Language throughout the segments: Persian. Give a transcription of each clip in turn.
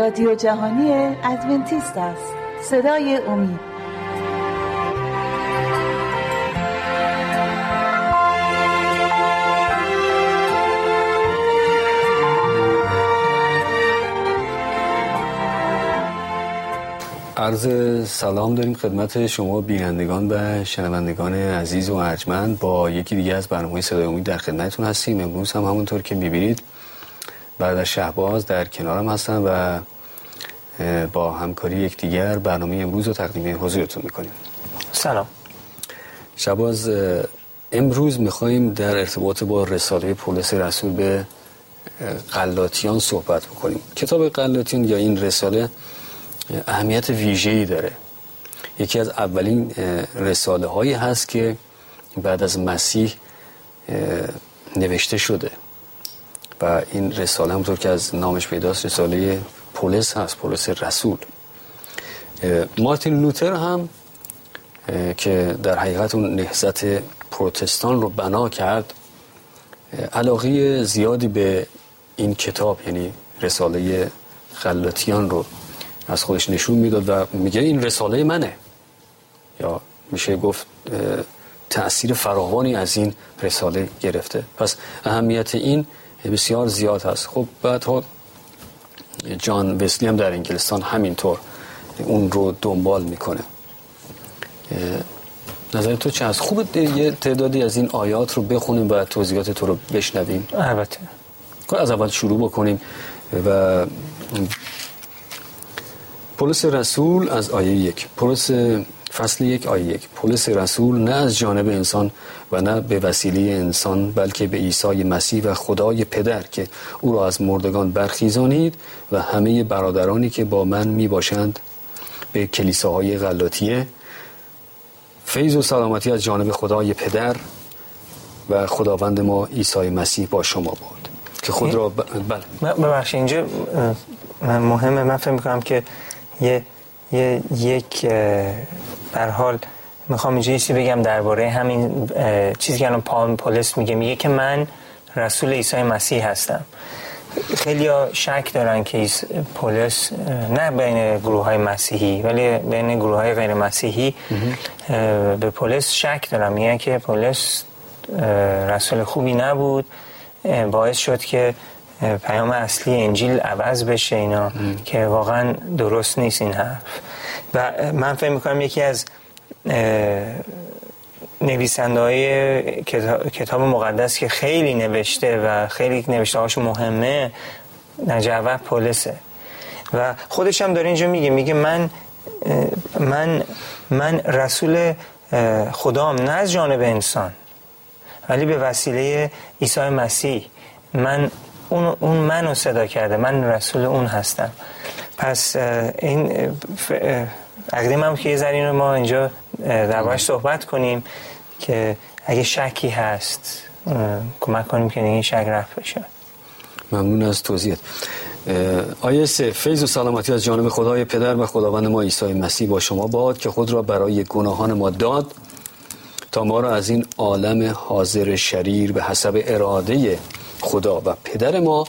رادیو جهانی ادونتیست است. صدای امید. عرض سلام داریم خدمت شما بینندگان و شنوندگان عزیز و ارجمند. با یکی دیگه از برنامه صدای امید در خدمتتون هستیم. امروز هم همونطور که می‌بینید بعد شهباز در کنارم هستن و با همکاری یکدیگر برنامه امروز رو تقدیم حضورتون می‌کنیم. سلام. شهباز امروز میخواییم در ارتباط با رساله پولس رسول به قلاتیان صحبت بکنیم. کتاب قلاتیان یا این رساله اهمیت ویژه‌ای داره. یکی از اولین رساله هایی هست که بعد از مسیح نوشته شده. و این رساله همونطور که از نامش پیداست رساله پولس هست پولس رسول. مارتین لوتر هم که در حقیقت اون نهزت پروتستان رو بنا کرد علاقه زیادی به این کتاب یعنی رساله خلاتیان رو از خودش نشون می‌داد و میگه این رساله منه. یا میشه گفت تأثیر فراوانی از این رساله گرفته. پس اهمیت این بسیار زیاد هست. خب بعد ها جان وسلی هم در انگلستان همینطور اون رو دنبال می‌کنه. نظر تو چه از خوب یه تعدادی از این آیات رو بخونیم و توضیحات تو رو بشنویم. البته. خب، از اول شروع بکنیم و پولس رسول از آیه یک. پولس فصل یک آیه یک. پولس رسول نه از جانب انسان و نه به وسیله انسان بلکه به عیسی مسیح و خدای پدر که او را از مردگان برخیزانید و همه برادرانی که با من می باشند به کلیساهای غلاطیه. فیض و سلامتی از جانب خدای پدر و خداوند ما عیسی مسیح با شما بود که خود را بله. ببخشید اینجا مهمه من فکر می‌کنم که یه, یه یک بر حال می‌خوام اینجا چیزی بگم درباره همین چیزی که الان پال پولس میگه. میگه که من رسول عیسی مسیح هستم. خیلی شک دارن که پولس نه بین گروه های مسیحی ولی بین گروه های غیر مسیحی به پولس شک دارن. میگن که پولس رسول خوبی نبود. باعث شد که پیام اصلی انجیل عوض بشه اینا که واقعا درست نیست این حرف. و من فکر می‌کنم یکی از نویسنده های کتاب مقدس که خیلی نوشته و خیلی نوشته هاش مهمه نجوه پولسه. و خودش هم داره اینجا میگه میگه من من من رسول خدام نه از جانب انسان ولی به وسیله عیسی مسیح. من اون, اون منو صدا کرده من رسول اون هستم. پس این عقیدیم هم که یه ذرین رو ما اینجا در صحبت کنیم که اگه شکی هست کمک کنیم که این شک رفت بشه. ممنون از توضیحت. آیه سه فیض و سلامتی از جانب خدای پدر و خداوند ما عیسی مسیح با شما باد که خود را برای گناهان ما داد تا ما را از این عالم حاضر شریر به حسب اراده خدا و پدر ما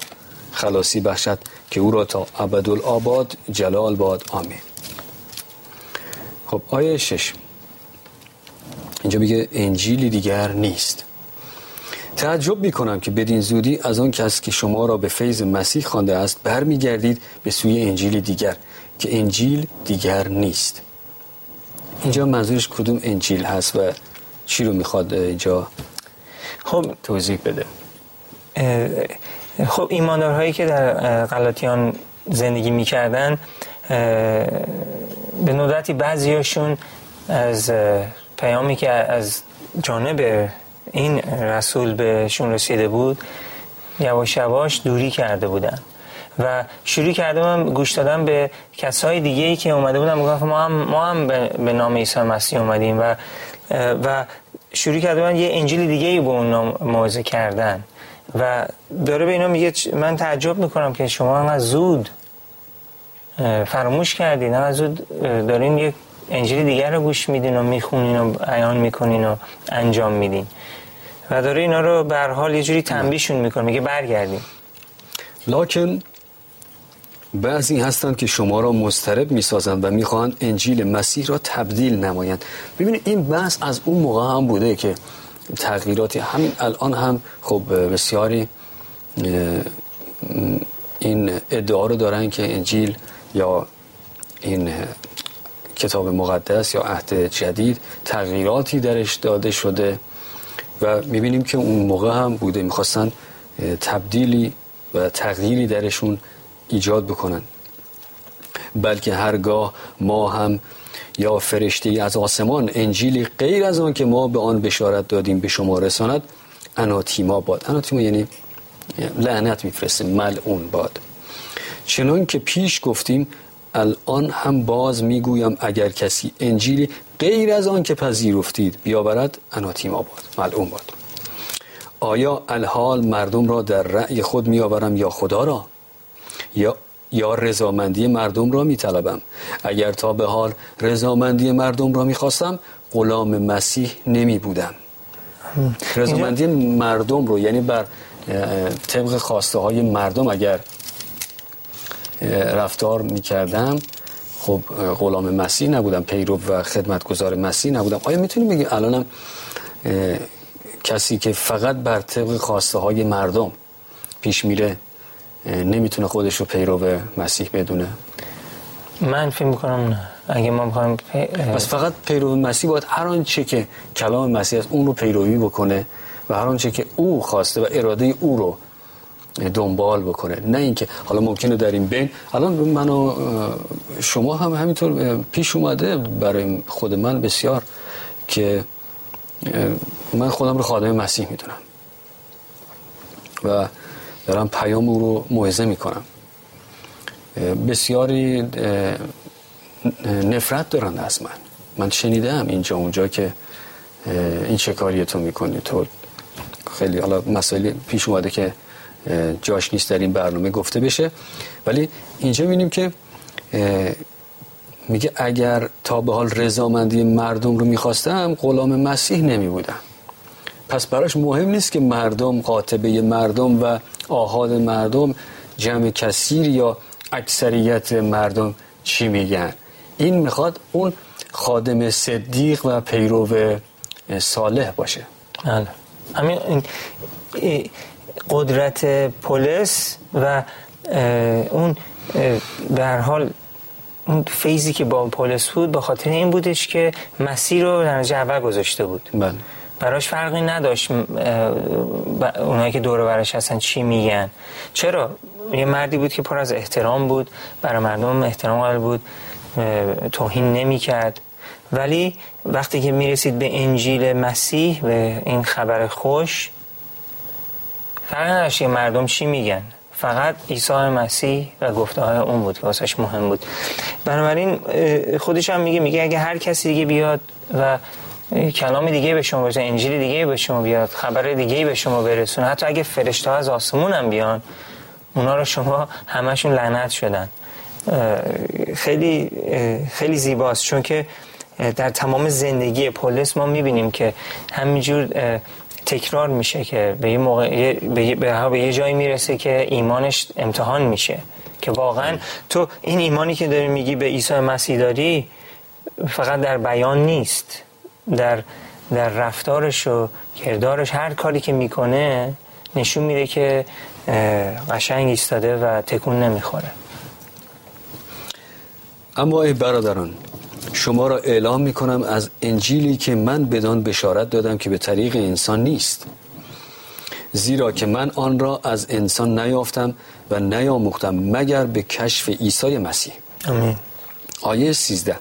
خلاصی بخشد که او را تا ابدالآباد جلال باد. آمین. خب آیه شش. اینجا میگه انجیلی دیگر نیست. تعجب می‌کنم که بدین زودی از آن کس که شما را به فیض مسیح خوانده است برمیگردید به سوی انجیل دیگر که انجیل دیگر نیست. اینجا منظورش کدوم انجیل هست و چی رو می‌خواد اینجا خب توضیح بده؟ خب ایماندارهایی که در غلاطیان زندگی می‌کردن به ندرتی بعضیاشون از پیامی که از جانب این رسول بهشون رسیده بود یواش یواش دوری کرده بودن. و شروع کرده بودن گوش دادن به کسای دیگه ای که اومده بودن می‌گفتن ما هم ما هم به نام عیسی مسیح اومدیم و و شروع کرده بودن یه انجیل دیگه ای به اون موعظه کردن. و داره به اینا میگه من تعجب می‌کنم که شما انقدر زود فراموش کردین انقدر زود دارین یه انجیل دیگر رو گوش میدین و می‌خونین و عیان می‌کنین و انجام میدین. و داره اینا رو به حال یه جوری تنبیشون می‌کنه میگه برگردیم. لکن بعضی هستند که شما را مضطرب می‌سازند و می‌خواهند انجیل مسیح را تبدیل نمایند. ببینید این بحث از اون موقع هم بوده که تغییراتی همین الان هم خب بسیاری این ادعا رو دارن که انجیل یا این کتاب مقدس یا عهد جدید تغییراتی درش داده شده و می‌بینیم که اون موقع هم بوده. می‌خواستن تبدیلی و تغییری درشون ایجاد بکنن. بلکه هرگاه ما هم یا فرشته از آسمان انجیلی غیر از آن که ما به آن بشارت دادیم به شما رساند اناتیما باد. اناتیما یعنی لعنت میفرسته ملعون باد. چنان که پیش گفتیم الان هم باز می‌گویم اگر کسی انجیلی غیر از آن که پذیرفتید بیاورد اناتیما باد ملعون باد آیا الحال مردم را در رأی خود میآورم یا خدا را؟ یا یا رضامندی مردم را میطلبم؟ اگر تا به حال رضامندی مردم را می‌خواستم غلام مسیح نمی بودم رضامندی مردم رو یعنی بر طبق خواسته های مردم اگر رفتار می‌کردم. خب غلام مسیح نبودم پیرو و خدمتگزار مسیح نبودم. آیا می‌تونیم بگیم الانم کسی که فقط بر طبق خواسته های مردم پیش میره نمی‌تونه خودش رو پیرو مسیح بدونه؟ من فکر می‌کنم نه. اگه ما بخوایم پی... پس فقط پیرو مسیح باید هر آنچه که کلام مسیح است اون رو پیروی بکنه و هر آنچه که او خواسته و اراده او رو دنبال بکنه. نه اینکه حالا ممکنه در این بین الان من و شما هم همینطور پیش اومده برای خود من بسیار که من خودم رو خادم مسیح می‌دونم. و دارم پیام رو موعظه می‌کنم. بسیاری نفرت دارن از من. من شنیدم اینجا اونجا که این چه کاری تو می‌کنی؟ تو خیلی حالا مسائل پیش اومده که جاش نیست در این برنامه گفته بشه. ولی اینجا می‌بینیم که میگه اگر تا به حال رضامندی مردم رو می‌خواستم غلام مسیح نمی بودم پس براش مهم نیست که مردم قاطبه مردم و آهاد مردم جمع کثیر یا اکثریت مردم چی میگن. این می‌خواد اون خادم صدیق و پیرو صالح باشه. بله. همین قدرت پلیس و اون به حال اون فیزی که با پلیس بود به خاطر این بودش که مسیر رو در اول گذاشته بود. بله. براش فرقی نداشت اونایی که دور برش هستن چی میگن. چرا؟ یه مردی بود که پر از احترام بود برای مردم احترام قائل بود توهین نمی‌کرد. ولی وقتی که می‌رسید به انجیل مسیح و این خبر خوش نداشت مردم چی میگن؟ فقط عیسی مسیح و گفته های اون بود که واسش مهم بود. بنابراین خودش هم میگه میگه اگه هر کسی دیگه بیاد و کلام دیگه به شما برسونه انجیل دیگه به شما بیاد خبر دیگه به شما برسونه حتی اگه فرشته از آسمون هم بیان اونا رو شما همشون لعنت شدن. خیلی خیلی زیباست چون که در تمام زندگی پولس ما می‌بینیم که همینجور تکرار میشه که به یه موقع به یه جایی می‌رسه که ایمانش امتحان میشه. که واقعا تو این ایمانی که داری میگی به عیسی مسیح داری فقط در بیان نیست. در در رفتارش و کردارش هر کاری که می‌کنه نشون میده که قشنگ ایستاده و تکون نمی‌خوره. اما ای برادران شما را اعلام می کنم از انجیلی که من بدان بشارت دادم که به طریق انسان نیست. زیرا که من آن را از انسان نیافتم و نیاموختم مگر به کشف عیسی مسیح. امین آیه 13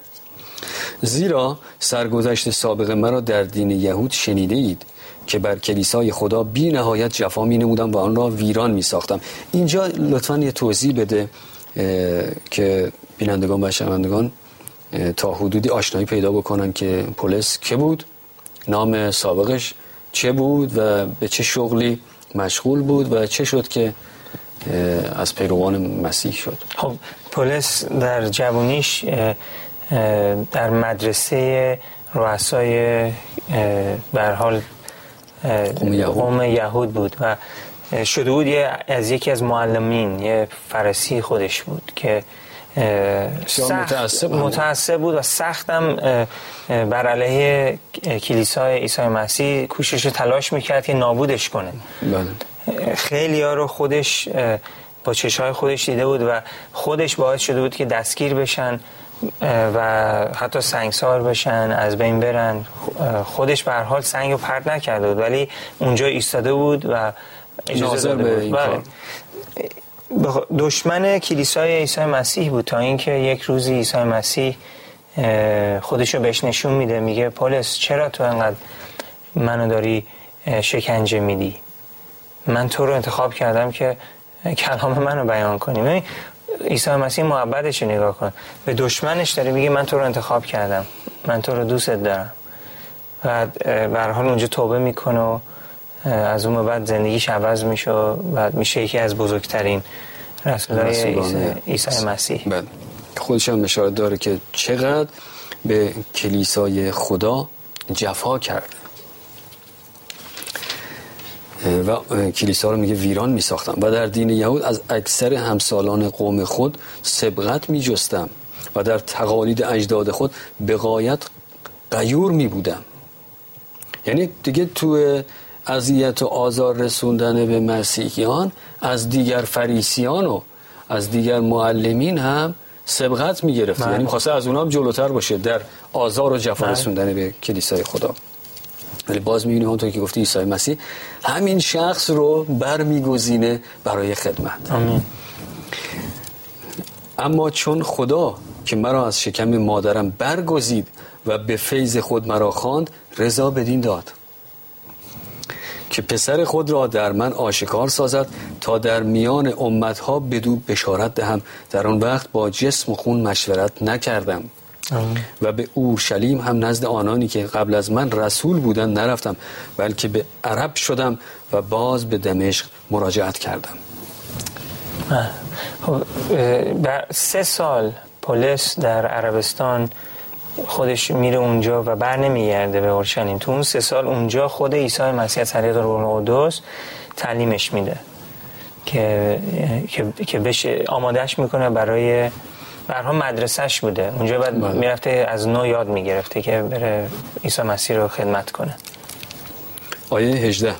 زیرا سرگذشت سابق مرا در دین یهود شنیده اید که بر کلیسای خدا بی نهایت جفا می نمودم و آن را ویران می ساختم اینجا لطفا یه توضیح بده که بینندگان و شنوندگان تا حدودی آشنایی پیدا بکنن که پلیس که بود نام سابقش چه بود و به چه شغلی مشغول بود و چه شد که از پیروان مسیح شد. خب پلیس در جوانیش در مدرسه رؤسای در حال قوم یهود. بود و شده بود از یکی از معلمین یه فرسی خودش بود که متعصب, متعصب بود و سختم بر علیه کلیسای عیسی مسیح کوشش تلاش می‌کرد که نابودش کنه. بله. خیلی ها رو خودش با چشای خودش دیده بود و خودش باعث شده بود که دستگیر بشن و حتی سنگسار بشن از بین برن. خودش به حال سنگ رو پرد نکرده بود ولی اونجا ایستاده بود و اجازه به این بله. دشمن کلیسای عیسی مسیح بود تا اینکه یک روزی عیسی مسیح خودشو بهش نشون میده میگه پولس چرا تو انقدر منو داری شکنجه میدی؟ من تو رو انتخاب کردم که کلام منو بیان کنی. عیسی مسیح محبتش رو نگاه کن. به دشمنش داره میگه من تو رو انتخاب کردم. من تو رو دوست دارم. و به حال اونجا توبه می‌کنه و از اون بعد زندگیش عوض میشه و میشه یکی از بزرگترین رسولای عیسی مسیح. بله. خودش هم اشاره داره که چقدر به کلیسای خدا جفا کرده. و کلیسا رو میگه ویران میساختم. و در دین یهود از اکثر همسالان قوم خود سبقت میجستم و در تقالید اجداد خود به غایت قیور می بودم یعنی دیگه تو اذیت و آزار رسوندن به مسیحیان از دیگر فریسیان و از دیگر معلمین هم سبقت می گرفت بله. یعنی خواسته از اونها هم جلوتر باشه در آزار و جفا بله. رسوندن به کلیسای خدا ولی باز می‌بینیم همونطور که گفتی عیسی مسیح همین شخص رو برمیگزینه برای خدمت آمین. اما چون خدا که مرا از شکم مادرم برگزید و به فیض خود مرا خواند رضا بدین داد که پسر خود را در من آشکار سازد تا در میان امتها بدو بشارت دهم. در آن وقت با جسم و خون مشورت نکردم. و به اورشلیم هم نزد آنانی که قبل از من رسول بودن نرفتم بلکه به عرب شدم و باز به دمشق مراجعت کردم. خب سه سال پلیس در عربستان خودش میره اونجا و بر نمیگرده به اورشلیم. تو اون سه سال اونجا خود عیسی مسیح طریق روح القدس تعلیمش میده که که بشه آمادهش می‌کنه برای برها مدرسهش بوده. اونجا بعد بله. می‌رفته از نو یاد می‌گرفته که بره عیسی مسیح رو خدمت کنه. آیه 18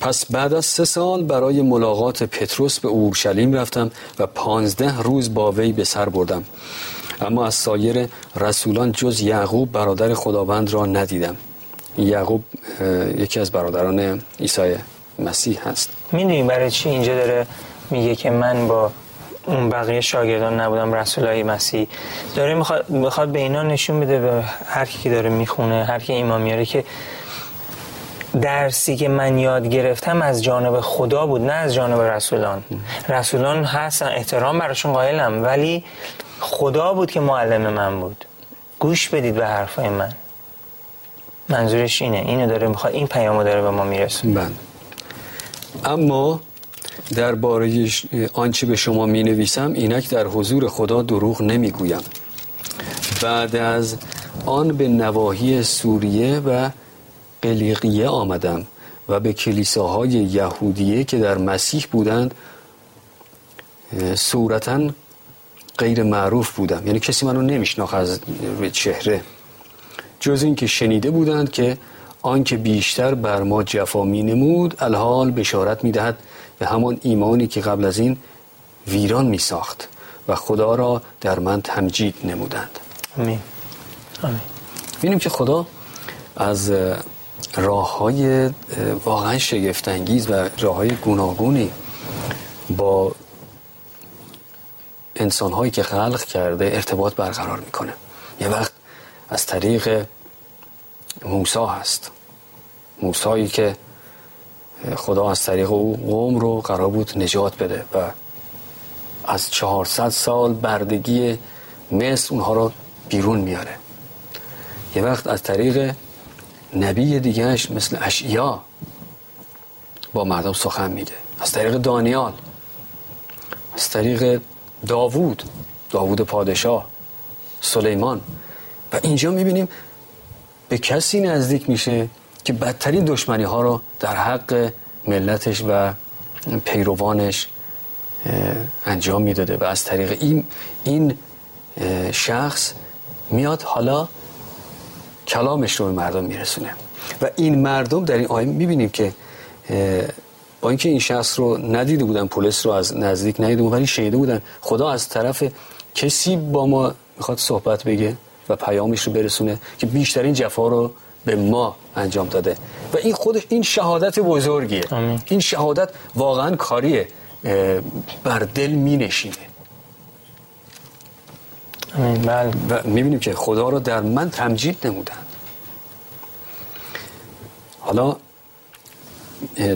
پس بعد از سه سال برای ملاقات پتروس به اورشلیم رفتم و پانزده روز با وی به سر بردم. اما از سایر رسولان جز یعقوب برادر خداوند را ندیدم. یعقوب یکی از برادران عیسی مسیح هست. می‌دونی برای چی اینجا داره میگه که من با اون بقیه شاگردان نبودم رسولای مسیح. داره می‌خواد, می‌خواد به اینا نشون بده به هر کی که داره می‌خونه هر کی ایمان میاره که درسی که من یاد گرفتم از جانب خدا بود نه از جانب رسولان. رسولان هستن احترام براشون قائلم ولی خدا بود که معلم من بود. گوش بدید به حرفای من. منظورش اینه. اینو داره می‌خواد. این پیامو داره به ما می‌رسه بله. اما درباره آنچه به شما می نویسم اینک در حضور خدا دروغ نمی گویم بعد از آن به نواحی سوریه و قلیقیه آمدم و به کلیساهای یهودیه که در مسیح بودند صورتا غیر معروف بودم. یعنی کسی منو نمیشناخت از چهره. جز این که شنیده بودند که آنکه بیشتر بر ما جفا می نمود الحال بشارت می دهد به همان ایمانی که قبل از این ویران می ساخت و خدا را در من تمجید نمودند. آمین. آمین. بینیم که خدا از راه های واقعا شگفتانگیز و راه های گوناگونی با انسان هایی که خلق کرده ارتباط برقرار می‌کنه. یه وقت از طریق موسا هست. موسایی که خدا از طریق او قوم رو قرار بود نجات بده و از 400 سال بردگی مصر اونها رو بیرون میاره. یه وقت از طریق نبی دیگهش مثل اشعیا با مردم سخن میگه. از طریق دانیال. از طریق داوود داوود پادشاه سلیمان. و اینجا می‌بینیم به کسی نزدیک میشه که بدترین دشمنی ها رو در حق ملتش و پیروانش انجام می‌داده. و از طریق این این شخص میاد حالا کلامش رو به مردم میرسونه. و این مردم در این آیه می‌بینیم که با اینکه این شخص رو ندیده بودن پلیس رو از نزدیک ندیده بودن ولی شنیده بودن. خدا از طرف کسی با ما می‌خواد صحبت بگه و پیامش رو برسونه که بیشترین جفا رو به ما انجام داده. و این خودش این شهادت بزرگیه. این شهادت واقعا کاریه. بر دل می نشینه بله. و می‌بینیم که خدا رو در من تمجید نمودن. حالا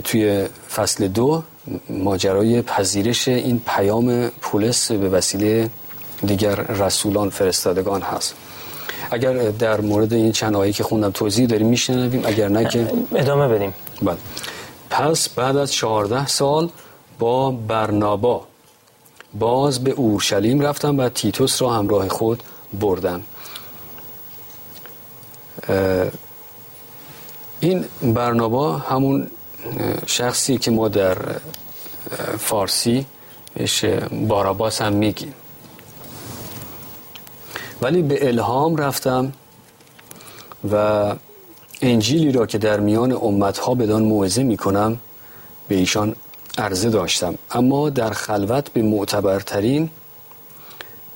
توی فصل دو ماجرای پذیرش این پیام پولس به وسیله دیگر رسولان فرستادگان هست. اگر در مورد این چند آیه که خوندم توضیح داریم میشنویم. اگر نه که ادامه بدیم. بله. پس بعد از 14 سال با برنابا باز به اورشلیم رفتم و تیتوس را همراه خود بردم. این برنابا همون شخصی که ما در فارسی بهش باراباس هم میگیم. ولی به الهام رفتم و انجیلی را که در میان امتها بدان موعظه می‌کنم به ایشان عرضه داشتم. اما در خلوت به معتبرترین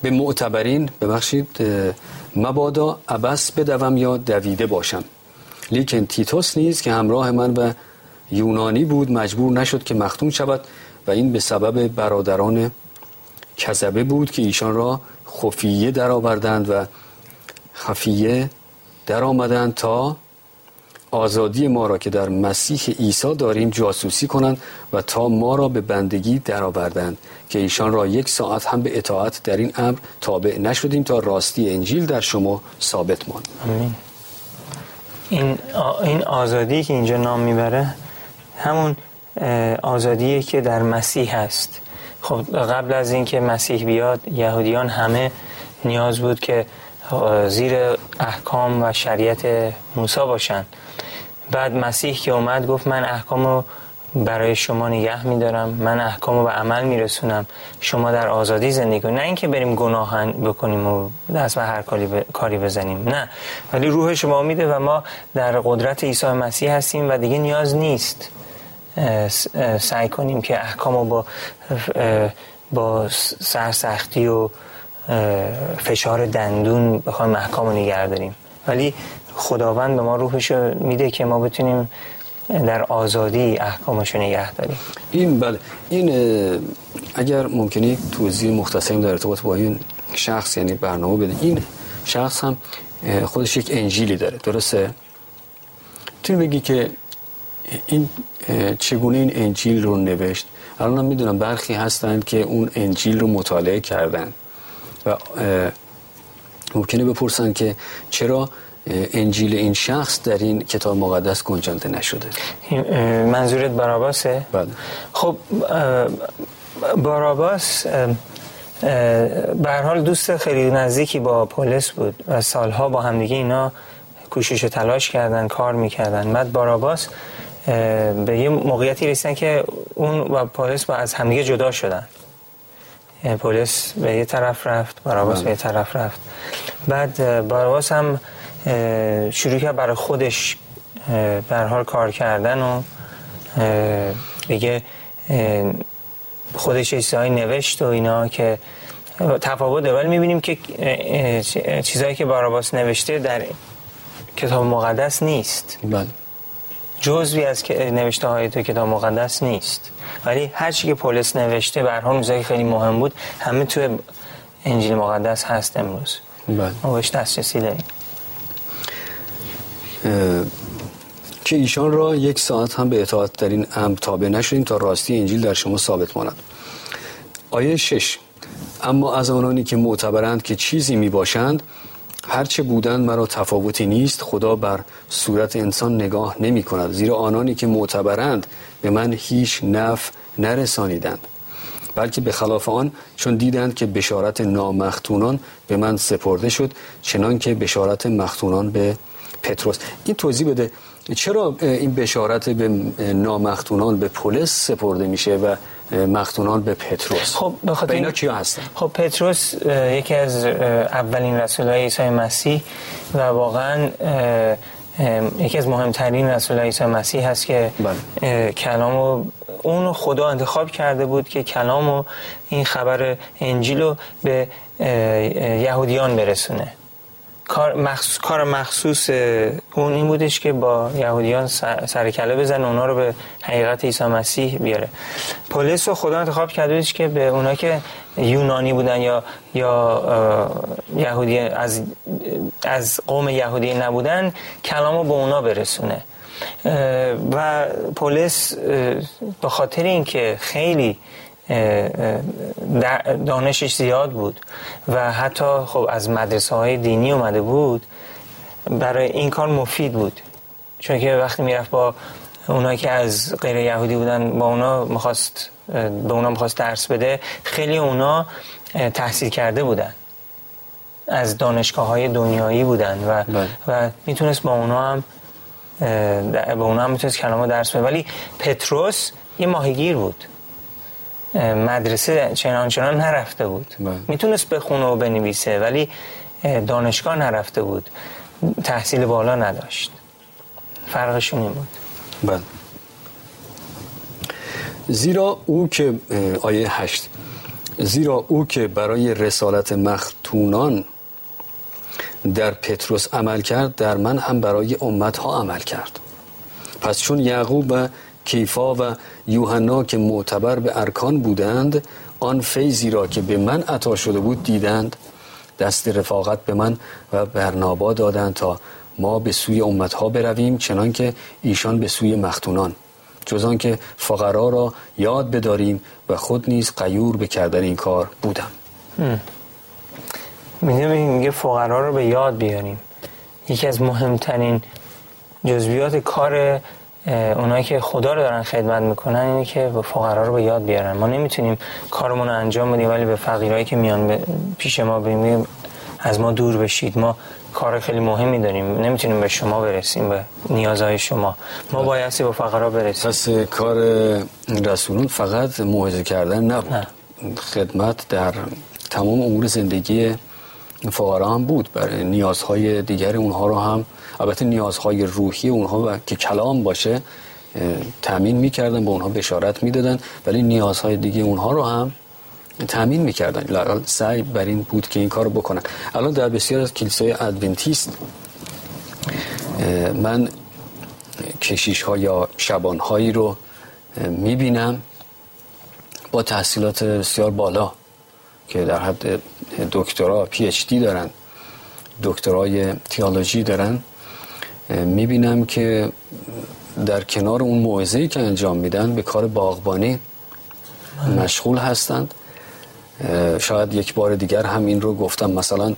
به معتبرین ببخشید مبادا عبس بدوم یا دویده باشم. لیکن تیتوس نیز که همراه من و یونانی بود مجبور نشد که مختون شود و این به سبب برادران کذبه بود که ایشان را خفیه درآوردند و خفیه در آمدند تا آزادی ما را که در مسیح عیسی داریم جاسوسی کنند و تا ما را به بندگی درآوردند که ایشان را یک ساعت هم به اطاعت در این امر تابع نشدیم تا راستی انجیل در شما ثابت ماند. این این آزادی که اینجا نام می‌بره همون آزادی که در مسیح هست. خب قبل از اینکه مسیح بیاد یهودیان همه نیاز بود که زیر احکام و شریعت موسی باشن. بعد مسیح که اومد گفت من احکام رو برای شما نگه میدارم من احکام رو به عمل میرسونم. شما در آزادی زندگی کنید. نه اینکه بریم گناه بکنیم و دست به هر کاری بزنیم. نه. ولی روح شما میده و ما در قدرت عیسی مسیح هستیم و دیگه نیاز نیست. سعی کنیم که احکام رو با با سرسختی و فشار دندون بخوایم احکام رو نگه داریم. ولی خداوند به ما روحش میده که ما بتونیم در آزادی احکامش نگه داریم. این بله. این اگر ممکنه توضیح مختصری در ارتباط با این شخص یعنی برنامه بده. این شخص هم خودش یک انجیلی داره. درسته؟ تو بگی که این چگونه این انجیل رو نوشت؟ الان می‌دونم برخی هستند که اون انجیل رو مطالعه کردن. و ممکنه بپرسن که چرا انجیل این شخص در این کتاب مقدس گنجانده نشده؟ منظورت باراباسه؟ بله. خب باراباس به حال دوست خیلی نزدیکی با پولس بود و سالها با همدیگه اینا کوشش و تلاش کردن کار می‌کردن. بعد باراباس به یه موقعیتی رسیدن که اون و پولس با از همدیگه جدا شدن. پولس به یه طرف رفت باراباس به یه طرف رفت. بعد باراباس هم شروع کرد برای خودش بر حال کار کردن و دیگه خودش چیزهایی نوشت و اینا که تفاوت ولی می‌بینیم که چیزهایی که باراباس نوشته در کتاب مقدس نیست. بله. جزوی از نوشته های تو کتاب مقدس نیست. ولی هر چی که پولس نوشته به هر خیلی مهم بود همه توی انجیل مقدس هست امروز. بله. ما بهش دسترسی داریم. که ایشان را یک ساعت هم به اطاعت در این امر تابع نشدیم تا راستی انجیل در شما ثابت ماند. آیه شش. اما از آنانی که معتبرند که چیزی می باشند هرچه بودند مرا تفاوتی نیست خدا بر صورت انسان نگاه نمی کند. زیرا آنانی که معتبرند به من هیچ نف نرسانیدند. بلکه به خلاف آن چون دیدند که بشارت نامختونان به من سپرده شد چنان که بشارت مختونان به پتروس. این توضیح بده چرا این بشارت به نامختونان به پولس سپرده میشه و مختونان به پتروس؟ خب بخاطر اینا کیا هستن؟ خب پتروس یکی از اولین رسولای عیسی مسیح و واقعا یکی از مهمترین رسول عیسی مسیح هست که بله. کلامو اون خدا انتخاب کرده بود که کلام و این خبر انجیل رو به یهودیان برسونه. کار مخصوص, کار مخصوص اون این بودش که با یهودیان سر کله بزن اونا رو به حقیقت عیسی مسیح بیاره. پولیس رو خدا انتخاب کرده که به اونا که یونانی بودن یا یا یهودی از از قوم یهودی نبودن کلام رو به اونا برسونه. و پلیس به خاطر اینکه خیلی دانشش زیاد بود و حتی خب از مدرسه های دینی اومده بود برای این کار مفید بود. چون که وقتی می‌رفت با اونایی که از غیر یهودی بودن با اونا می‌خواست به اونا می‌خواست درس بده خیلی اونا تحصیل کرده بودن. از دانشگاه های دنیایی بودن و, بله. و می‌تونست با اونا هم به اونا هم می‌تونست کلامو درس بده. ولی پتروس یه ماهیگیر بود. مدرسه چنان چنان نرفته بود. بله. می‌تونست بخونه و بنویسه ولی دانشگاه نرفته بود. تحصیل بالا نداشت. فرقشون این بود. بله. زیرا او که آیه هشت. زیرا او که برای رسالت مختونان در پتروس عمل کرد در من هم برای امت ها عمل کرد. پس چون یعقوب و کیفا و یوحنا که معتبر به ارکان بودند آن فیضی را که به من عطا شده بود دیدند. دست رفاقت به من و برنابا دادند تا ما به سوی امتها برویم چنان که ایشان به سوی مختونان. جز که فقرا را یاد بداریم و خود نیز قیور به کردن این کار بودم. میگه فقرا رو به یاد بیاریم. یکی از مهمترین جزویات کار اونایی که خدا رو دارن خدمت می‌کنن اینه که به فقرا رو به یاد بیارن. ما نمی‌تونیم کارمون رو انجام بدیم ولی به فقیرایی که میان پیش ما بیم از ما دور بشید. ما کار خیلی مهمی داریم. نمی‌تونیم به شما برسیم به نیازهای شما. ما بایستی به فقرا برسیم. پس کار رسولون فقط موعظه کردن نبود. نه. خدمت در تمام امور زندگی فقرا هم بود. برای نیازهای دیگر اونها رو هم البته نیازهای روحی اونها که کلام باشه تامین می‌کردن به اونها بشارت می‌دادن. ولی نیازهای دیگه اونها رو هم تامین می‌کردن. سعی بر این بود که این کار رو بکنن. الان در بسیار از کلیسای ادونتیست من کشیش ها یا شبان هایی رو می‌بینم. با تحصیلات بسیار بالا. که در حد دکترا پی اچ دی دارن دکترای تیالوجی دارن. می‌بینم که در کنار اون موعظه‌ای که انجام میدن به کار باغبانی مشغول هستند. شاید یک بار دیگر هم این رو گفتم. مثلا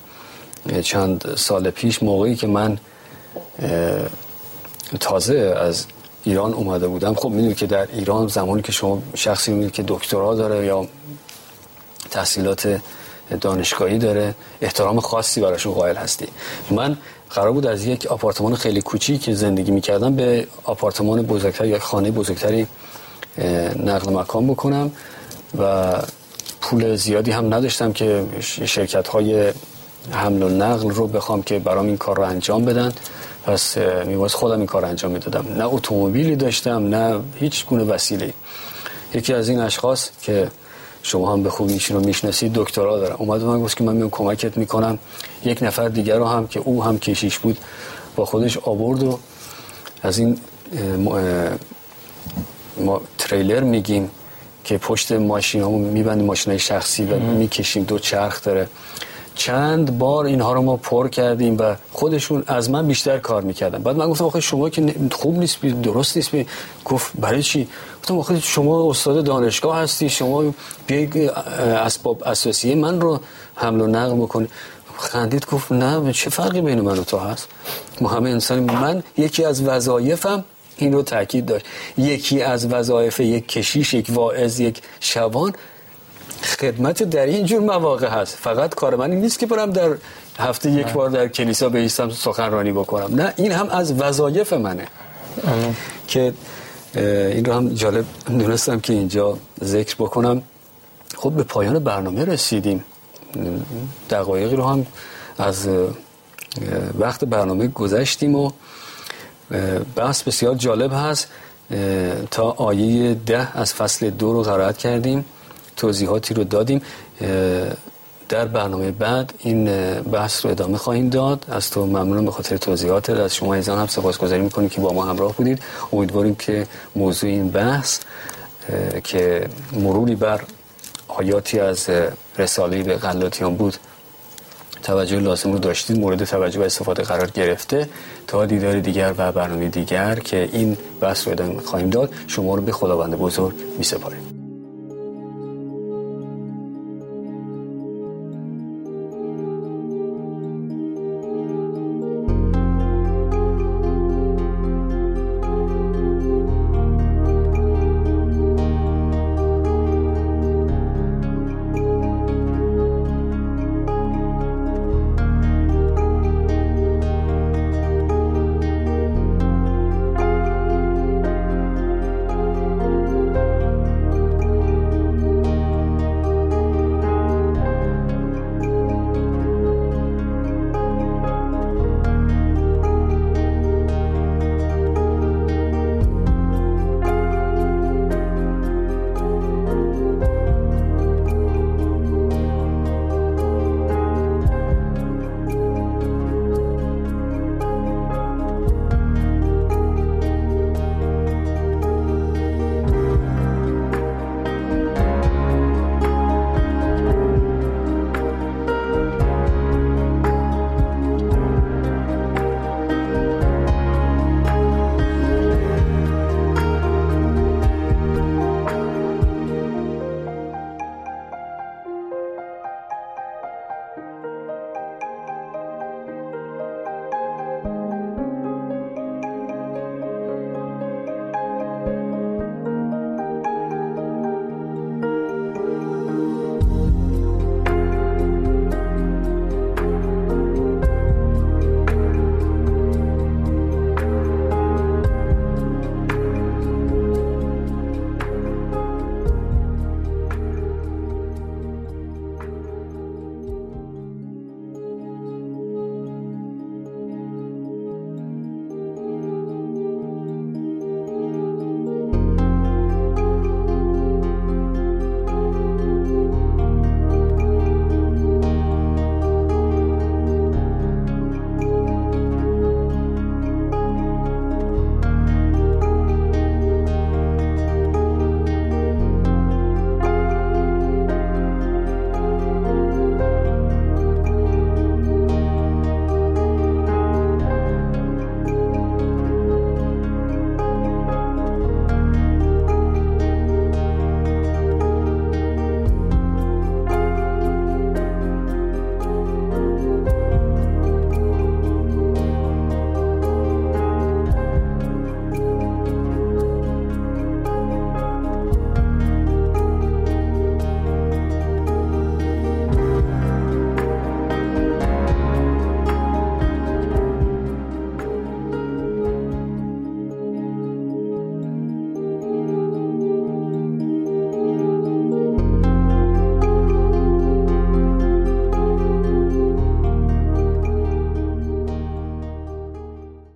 چند سال پیش موقعی که من تازه از ایران اومده بودم. خب می‌دونید که در ایران زمانی که شما شخصی می‌دونید که دکترا داره یا تحصیلات دانشگاهی داره. احترام خاصی براشون قائل هستی. من قرار بود از یک آپارتمان خیلی کوچیک که زندگی می‌کردم به آپارتمان بزرگتر یا خانه بزرگتری نقل مکان بکنم و پول زیادی هم نداشتم که شرکت های حمل و نقل رو بخوام که برام این کار رو انجام بدن. پس میواز خودم این کار انجام می‌دادم. نه اتومبیلی داشتم نه هیچ گونه وسیله یکی از این اشخاص که شما هم به خوبی ایشون رو می‌شناسید دکترا دارم اومد من گفت که من میام کمکت می‌کنم. یک نفر دیگر رو هم که او هم کشیش بود با خودش آورد و از این ما تریلر میگیم که پشت ماشین همون میبندیم ماشین های شخصی و می‌کشیم دو چرخ داره. چند بار اینها رو ما پر کردیم و خودشون از من بیشتر کار می‌کردن. بعد من گفتم آخه شما که خوب نیست درست نیست. گفت برای چی؟ گفتم آخه شما استاد دانشگاه هستی شما بیای اسباب اساسی من رو حمل و نقل بکنی. خندید گفت نه چه فرقی بین من و تو هست؟ ما همه انسان من یکی از وظایفم این رو تاکید داشت. یکی از وظایف یک کشیش یک واعظ یک شبان خدمت در این جور مواقع هست. فقط کار من این نیست که برم در هفته یک بار در کلیسا بیستم سخنرانی بکنم. نه این هم از وظایف منه. که این رو هم جالب دونستم که اینجا ذکر بکنم. خب به پایان برنامه رسیدیم. دقایقی رو هم از وقت برنامه گذشتیم و بحث بسیار جالب هست. تا آیه ده از فصل دو رو قرائت کردیم. توضیحاتی رو دادیم. در برنامه بعد این بحث رو ادامه خواهیم داد. از تو ممنونم به خاطر توضیحات از شما ایزان هم سپاسگزاری می‌کنیم که با ما همراه بودید. امیدواریم که موضوع این بحث که مروری بر آیاتی از رساله به غلاطیان بود توجه لازم رو داشتید مورد توجه و استفاده قرار گرفته. تا دیدار دیگر و برنامه دیگر که این بحث رو ادامه خواهیم داد شما رو به خداوند بزرگ می سپاریم